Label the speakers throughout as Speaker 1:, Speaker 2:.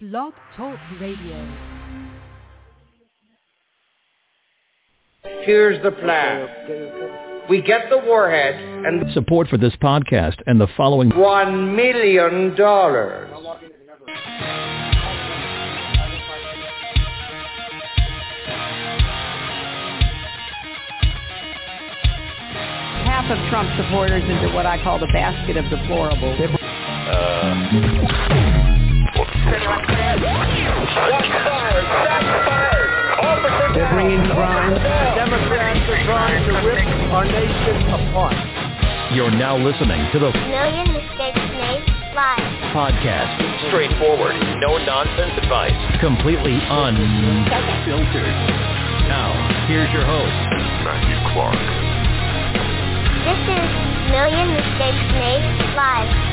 Speaker 1: Blog Talk Radio.
Speaker 2: Here's the plan. We get the warhead and
Speaker 3: Support for this podcast and the following
Speaker 2: one million dollars.
Speaker 4: half of Trump supporters into what I call the basket of deplorables.
Speaker 5: They're rip our nation apart.
Speaker 3: You're now listening to the
Speaker 6: Million Mistakes Made Live.
Speaker 3: podcast,
Speaker 7: straightforward, no nonsense advice.
Speaker 3: completely unfiltered. Now, here's your host,
Speaker 7: Matthew Clark.
Speaker 6: This is Million Mistakes Made Live.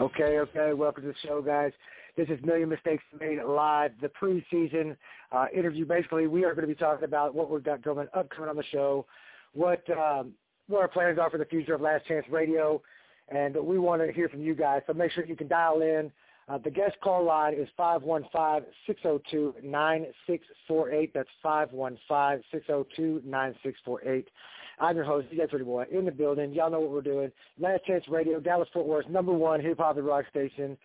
Speaker 5: Okay, okay. Welcome to the show, guys. This is Million Mistakes Made Live, the preseason uh, interview. Basically, we are going to be talking about what we've got coming upcoming on the show, what um, what our plans are for the future of Last Chance Radio, and we want to hear from you guys. So make sure you can dial in. Uh, the guest call line is 515-602-9648. That's 515-602-9648. I'm your host, DJ Pretty Boy, in the building. Y'all know what we're doing. Last Chance Radio, Dallas Fort Worth, number one hip hop and rock station.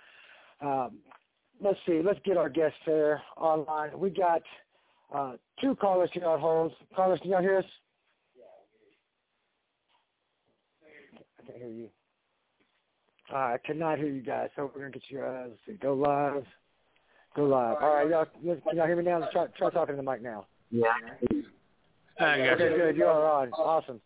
Speaker 5: Um, let's see. Let's get our guests there online. We got uh, two callers here on hold. Callers, can y'all hear us? Yeah, I can't hear you. I cannot hear you guys, so we're gonna get you. Uh, let's see. Go live. Go live. All right, y'all. Can y'all hear me now? Let's try, try talking to the mic now. Yeah. Okay, good. You're on. Awesome.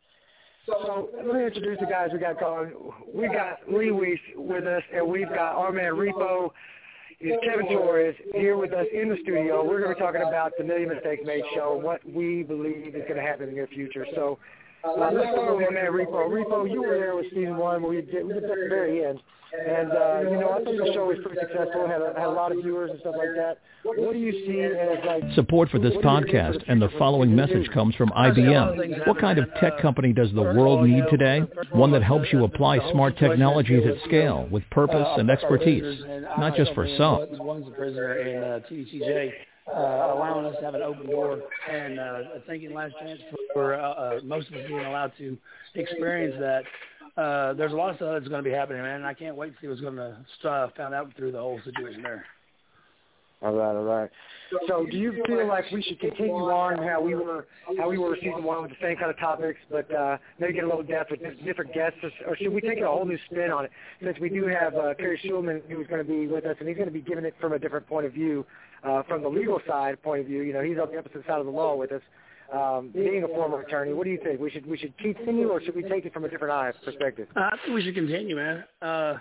Speaker 5: So let me introduce the guys we got calling. We got Lee Weiss with us, and we've got our man Repo. Is Kevin Torres here with us in the studio. We're going to be talking about the Million Mistakes Made show, and what we believe is going to happen in the near future. So uh, let's start with my man Repo. Repo, you were there with season one. We did, we did at the very end. And, uh, you know, I think the show was pretty successful, had a, had a lot of viewers and stuff like that. What do you see as, like,
Speaker 3: Support for this podcast and the following message comes from IBM. What kind of tech company does the world need today? One that helps you apply smart technologies at scale with purpose and expertise, not just for some.
Speaker 8: One's a prisoner in uh, TDCJ, uh, allowing us to have an open door and uh, thinking last chance for uh, uh, most of us being allowed to experience that. Uh, there's a lot of stuff that's going to be happening, man, and I can't wait to see what's going to uh, found out through the whole situation there.
Speaker 5: All right, all right. So, do you feel like we should continue on how we were, how we were season one with the same kind of topics, but uh, maybe get a little depth with different guests, or, should we take a whole new spin on it? Since we do have uh, Terry Schulman, who's going to be with us, and he's going to be giving it from a different point of view, uh, from the legal side point of view. You know, he's on the opposite side of the law with us. Um, being a former attorney, what do you think? We should we should continue, or should we take it from a different eye perspective?
Speaker 8: Uh, I think we should continue, man. Uh,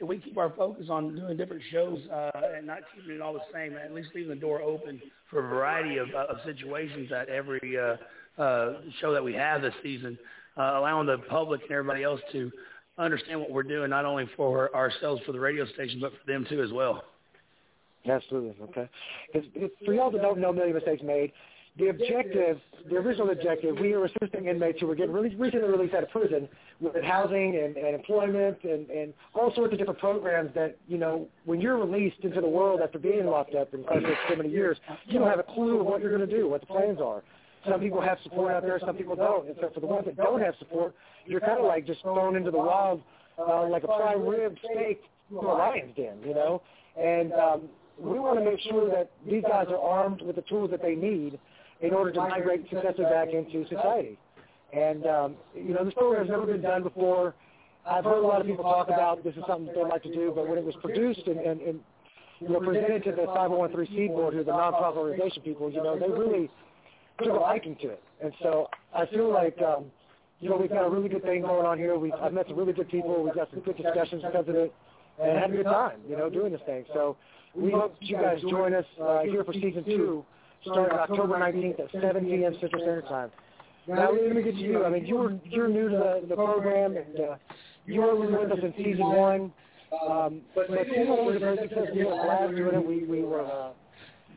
Speaker 8: if we keep our focus on doing different shows uh, and not keeping it all the same, at least leaving the door open for a variety of, of situations at every uh, uh, show that we have this season, uh, allowing the public and everybody else to understand what we're doing, not only for ourselves, for the radio station, but for them too as well.
Speaker 5: Absolutely. Okay. Because for y'all that don't know Million Mistakes Made, the objective, the original objective, we were assisting inmates who were getting really, recently released out of prison with housing and, and employment and, and all sorts of different programs that, you know, when you're released into the world after being locked up in for so many years, you don't have a clue of what you're going to do, what the plans are. Some people have support out there, some people don't. And so for the ones that don't have support, you're kind of like just thrown into the wild uh, like a prime rib steak to a lion's den, you know? And um, we want to make sure that these guys are armed with the tools that they need in order to migrate successfully back into society. And, um, you know, this program has never been done before. I've heard a lot of people talk about this is something they'd like to do, but when it was produced and, and, and you know, presented to the 5013C board, who are the nonprofit organization people, you know, they really took a liking to it. And so I feel like, um, you know, we've got a really good thing going on here. We've, I've met some really good people. We've got some good discussions because of it and had a good time, you know, doing this thing. So we hope you guys join us uh, here for season two starting October 19th at 7 p.m. Central Standard Time. Now, let me get to you. I mean, you were you're new to the, the program, and uh, you were with us in season one. Um, but, but season one was a very successful. We were glad doing it. We we were uh,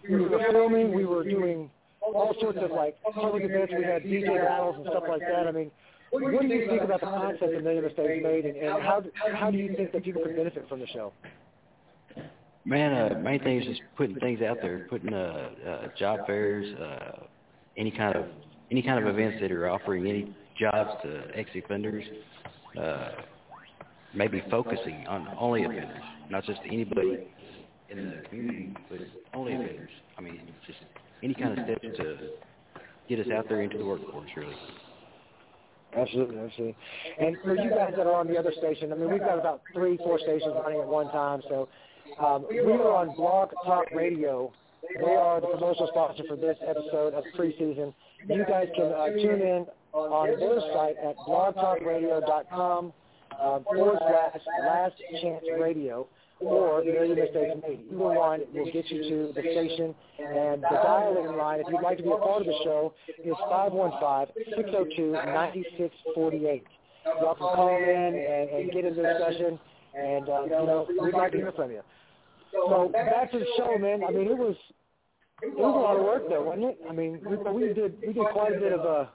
Speaker 5: we were filming. We were doing all sorts of like public events. We had DJ battles and stuff like that. I mean, what do you think about the concept of Million Mistakes Made, and, and how how do you think that people can benefit from the show?
Speaker 9: Man, uh, main thing is just putting things out there, putting uh, uh, job fairs, uh, any kind of any kind of events that are offering any jobs to ex-offenders. Uh, maybe focusing on only offenders, not just anybody in the community, but only offenders. I mean, just any kind of steps to get us out there into the workforce, really.
Speaker 5: Absolutely, absolutely. And for you guys that are on the other station, I mean, we've got about three, four stations running at one time. So um, we are on Blog Talk Radio. They are the promotional sponsor for this episode of preseason. You guys can uh, tune in on their site at blogtalkradio.com uh, forward slash last chance radio or Million Mistakes Made. Either one will get you to the station. And the dial-in line, if you'd like to be a part of the show, is 515-602-9648. Y'all can call in and, and get into the discussion, and, uh, you know, we'd like to hear from you. So back to the show, man. I mean, it was it was a lot of work, though, wasn't it? I mean, we, we did we did quite a bit of uh,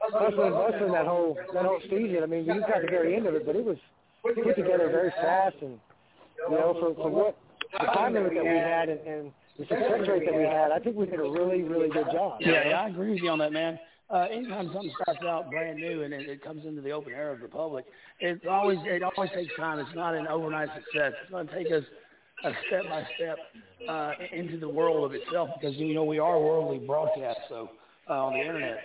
Speaker 5: hustling and bustling that whole that whole season. I mean, you got the very end of it, but it was put together very fast, and you know, for for what the time limit that we had and, and the success rate that we had, I think we did a really really good job.
Speaker 8: Yeah, yeah, I agree with you on that, man. Uh, anytime something starts out brand new and it, it comes into the open air of the public, it always it always takes time. It's not an overnight success. It's going to take us a step by step uh, into the world of itself because you know we are worldly broadcast so uh, on the internet.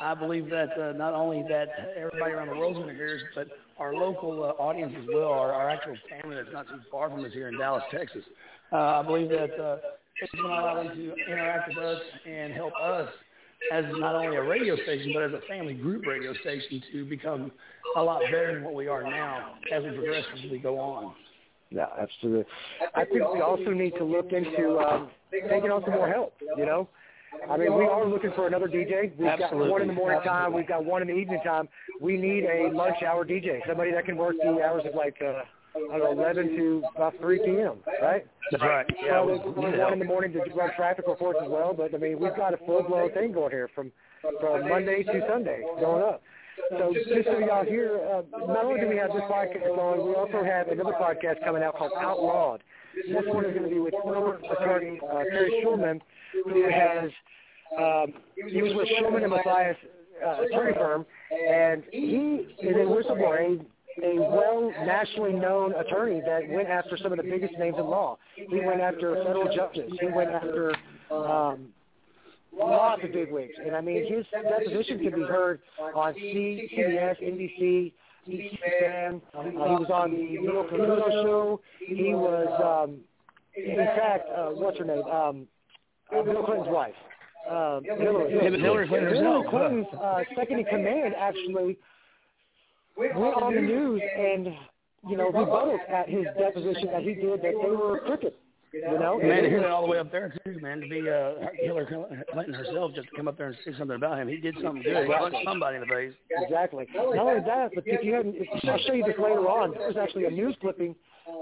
Speaker 8: I believe that uh, not only that everybody around the world is going to hear us, but our local uh, audience as well, our, our actual family that's not too far from us here in Dallas, Texas. Uh, I believe that uh, it's going to allow them to interact with us and help us as not only a radio station, but as a family group radio station to become a lot better than what we are now as we progress as we go on.
Speaker 5: Yeah, absolutely. I think we also need to look into um, taking on some more help, you know? I mean, we are looking for another DJ. We've
Speaker 8: Absolutely.
Speaker 5: got one in the morning time. We've got one in the evening time. We need a lunch hour DJ, somebody that can work the hours of like, uh, I don't know, 11 to about 3 p.m., right?
Speaker 8: That's right.
Speaker 5: Yeah, we need one in the morning to run traffic reports as well. But, I mean, we've got a full-blown thing going here from, from Monday to Sunday going up. So just so y'all hear, uh, not only do we have this podcast on, we also have another podcast coming out called Outlawed. This one is going to be with former attorney uh, Terry Schulman, who has um, he was with Schulman and Matthias uh, attorney firm, and he is a whistleblower, a, a well nationally known attorney that went after some of the biggest names in law. He went after federal judges. He went after um, lots of bigwigs. And I mean, his deposition can be heard on C, CBS, NBC, ESPN. Uh, he was on the Neil Cavuto show. He was, um, in fact, uh, what's her name? Um, uh, Bill Clinton's wife. Uh, Hillary,
Speaker 8: Hillary Clinton herself.
Speaker 5: Hillary Clinton's uh, second in command actually went on the news and, you know, rebutted at his deposition that he did that they were crooked. You know,
Speaker 8: Man, to hear that all the way up there too, man. To be uh, Hillary Clinton herself, just to come up there and say something about him, he did something good. He punched somebody in the face.
Speaker 5: Exactly. Not only that, but if you hadn't, if, I'll show you this later on. There was actually a news clipping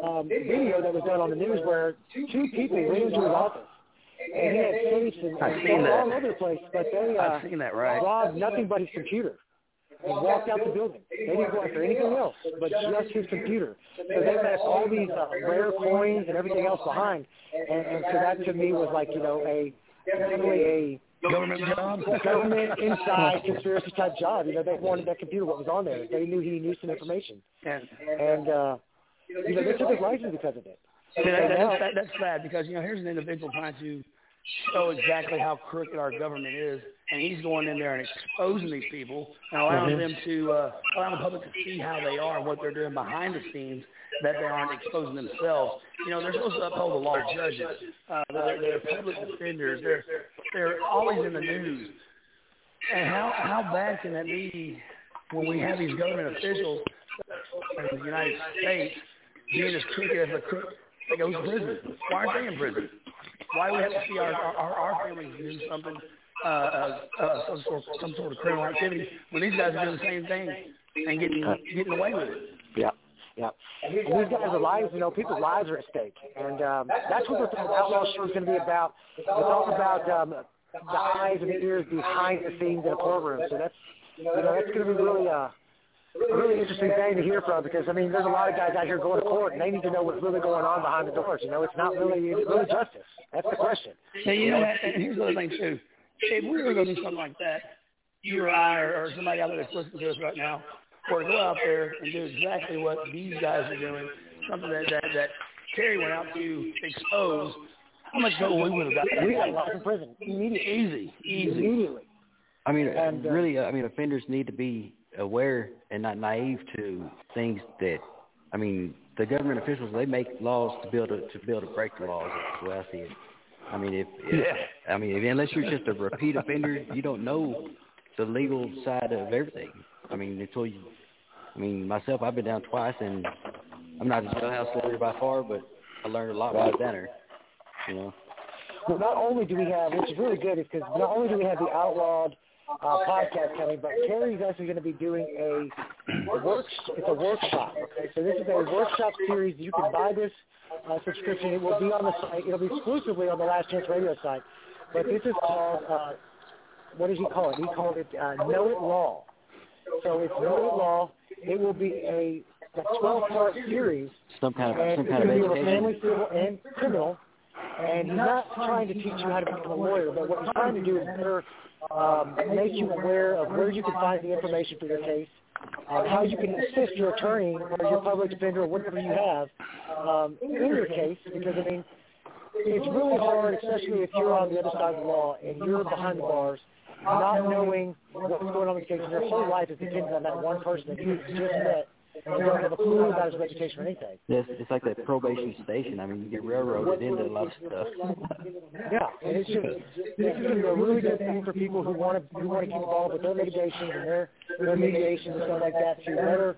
Speaker 5: um, video that was done on the news where two people went into his office. And he had safes and,
Speaker 8: I've
Speaker 5: and
Speaker 8: seen that.
Speaker 5: all over the place, but they uh,
Speaker 8: I've seen that, right?
Speaker 5: robbed nothing but his computer and walked out the building. They didn't go after anything else but just his computer. So they left all these uh, rare coins and everything else behind. And, and so that to me was like, you know, a definitely a
Speaker 8: Government job.
Speaker 5: government inside conspiracy type job. You know, they wanted that computer, what was on there. They knew he knew some information.
Speaker 8: And
Speaker 5: And, uh, you know, they took his license because of it.
Speaker 8: See, that, that, that, that's sad because you know here's an individual trying to show exactly how crooked our government is, and he's going in there and exposing these people and allowing them to uh, allowing the public to see how they are and what they're doing behind the scenes that they aren't exposing themselves. You know, they're supposed to uphold the law of judges. Uh, they're, they're public defenders. They're they're always in the news. And how how bad can that be when we have these government officials in the United States being as crooked as a crook that goes to prison? Why aren't they in prison? Why we have to see our our, our families do something, uh, uh, uh, some sort some sort of criminal activity when these guys are doing the same thing and getting getting away with it?
Speaker 5: Yeah. Yeah. And these guys' lives, you know, people's lives are at stake. And um, that's what the Outlaw Show is going to be about. It's all about um, the eyes and the ears behind the scenes in a courtroom. So that's you know, that's going to be really uh, a really interesting thing to hear from because I mean, there's a lot of guys out here going to court and they need to know what's really going on behind the doors. You know, it's not really it's really justice. That's the question.
Speaker 8: Yeah, you know, and here's the other thing too. If we were going to do something like that, you or I or, or somebody out there that's listening to us right now, or to go out there and do exactly what these guys are doing, something that that, that Terry went out to expose. How much trouble we would have got?
Speaker 5: We got lost in prison immediately.
Speaker 8: Easy, easy.
Speaker 5: Immediately.
Speaker 9: I mean,
Speaker 5: And, uh,
Speaker 9: really, uh, I mean, offenders need to be aware and not naive to things that, I mean, the government officials they make laws to build a, to build a break the laws. That's the way I see it. I mean, if, if I mean, if, unless you're just a repeat offender, you don't know the legal side of everything. I mean, until you, I mean, myself, I've been down twice, and I'm not a jailhouse lawyer by far, but I learned a lot while I was down there. You know.
Speaker 5: Well, not only do we have, which is really good, is because not only do we have the outlawed uh, podcast coming, but Terry's actually going to be doing a, a work. It's a workshop. Okay, so this is a workshop series. You can buy this uh, subscription. It will be on the site. It'll be exclusively on the Last Chance Radio site. But this is called. Uh, what does he call it? He called it uh, Know It Law. So it's Know It Law. It will be a, a 12-part series,
Speaker 9: Some kind of some kind of
Speaker 5: going to be
Speaker 9: education.
Speaker 5: family, civil, and criminal. And he's not trying to teach you how to become a lawyer, but what he's trying to do is better um, make you aware of where you can find the information for your case, um, how you can assist your attorney or your public defender or whatever you have um, in your case. Because I mean, it's really hard, especially if you're on the other side of the law and you're behind the bars, not knowing what's going on in the case. Your whole life is dependent on that one person that you just met. And you don't have a clue about his reputation or anything.
Speaker 9: Yes, it's like that probation station. I mean, you get railroaded into a lot of stuff.
Speaker 5: Yeah, and it's just this is going to be a really good thing for people who want to who want to keep involved with their litigations and their their mediation and stuff like that to better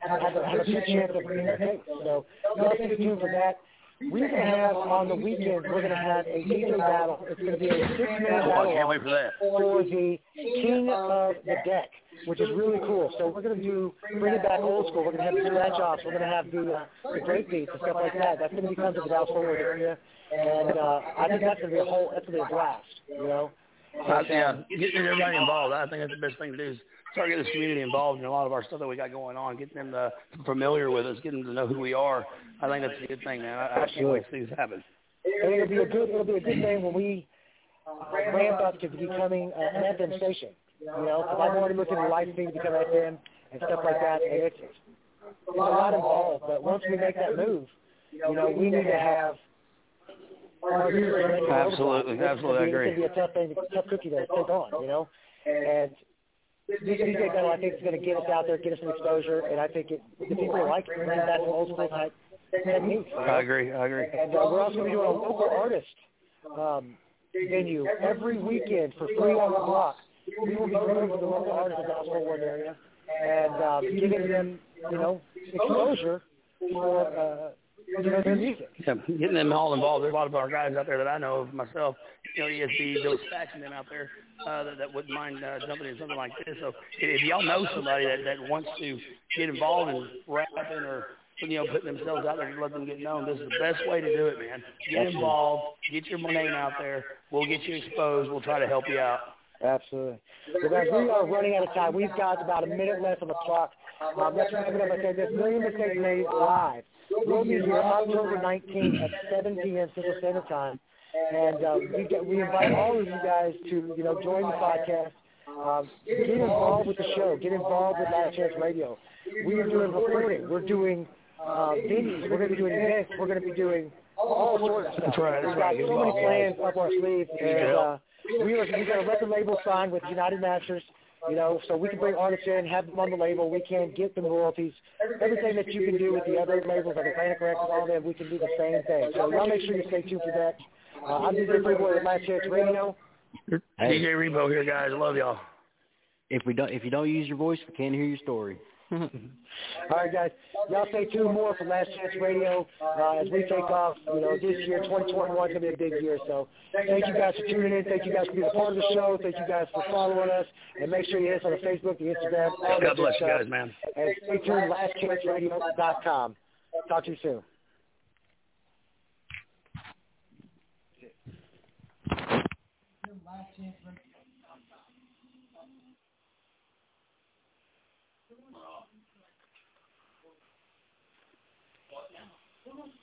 Speaker 5: have a, have a good chance of winning their case. So y'all stay tuned for that. To have on the weekend. We're going to have a DJ battle. It's going to be a six-man
Speaker 8: Oh, I
Speaker 5: battle
Speaker 8: can't wait for that.
Speaker 5: for the king of the deck, which is really cool. So we're going to do bring it back old school. We're going to have the scratch offs. We're going to have the uh, the break beats and stuff like that. That's going to be coming to the Dallas Fort Worth area, and uh, I think that's going to be a whole that's going to be a blast. You know.
Speaker 8: Uh, yeah, getting everybody involved. I think that's the best thing to do is start getting this community involved in a lot of our stuff that we got going on, getting them uh, familiar with us, getting them to know who we are. I think that's a good thing, man. I, I can't wait to see this happen.
Speaker 5: And it'll be a good it'll be a good thing when we uh, ramp up to becoming uh, an FM station. You know, because I've already looked into licensing to become FM and stuff like that, and it's it's a lot involved. But once we make that move, you know, we need to have. our ears ready to go.
Speaker 8: Absolutely, absolutely, I agree.
Speaker 5: It's going to be a tough thing, a tough cookie to take on, you know. And this DJ battle, I think, is going to get us out there, get us some exposure, and I think it, the people like it. Some old school type techniques. you?
Speaker 8: I agree. I agree.
Speaker 5: And uh, we're also going to be doing a local artist um, venue every weekend for free on the block. We will be to the local artists in the Fort Worth area and um, giving them, you know, exposure for uh, you their music.
Speaker 8: Yeah, getting them all involved. There's a lot of our guys out there that I know of myself. You know, ESB, Stacks, and them out there uh, that, that wouldn't mind uh, jumping in something like this. So if y'all know somebody that, that wants to get involved in rapping or you know putting themselves out there to let them get known, this is the best way to do it, man. Get involved, get your name out there. We'll get you exposed. We'll try to help you out.
Speaker 5: Absolutely. So guys, we are running out of time. We've got about a minute left on the clock. Um, let's remember that I said this Million Mistakes Made live. We'll be here October 19th at 7 p.m. Central Standard Time. And uh, we, get, we invite all of you guys to, you know, join the podcast. Um, get involved with the show. Get involved with Last Chance Radio. We are doing reporting. We're doing uh, venues. We're going to be doing events. We're going to be doing all sorts of stuff.
Speaker 8: That's right,
Speaker 5: We've got so many plans up our sleeve. And uh, we are, we got a record label signed with United Masters. You know, so we can bring artists in, have them on the label. We can get them royalties. Everything that you can do with the other labels, like Atlantic Records, all that, we can do the same thing. So y'all make sure you stay tuned for that. Uh, I'm DJ Pretty Boy at Last Chance Radio.
Speaker 9: Hey.
Speaker 8: DJ Repo here, guys. I love y'all.
Speaker 9: If we don't, if you don't use your voice, we can't hear your story.
Speaker 5: All right, guys. Y'all stay tuned more for Last Chance Radio uh, as we take off. You know, this year, 2021 is going to be a big year. So thank you guys for tuning in. Thank you guys for being a part of the show. Thank you guys for following us. And make sure you hit us on the Facebook, the Instagram, all
Speaker 8: God bless you guys, man.
Speaker 5: And stay tuned, lastchanceradio.com. Talk to you soon.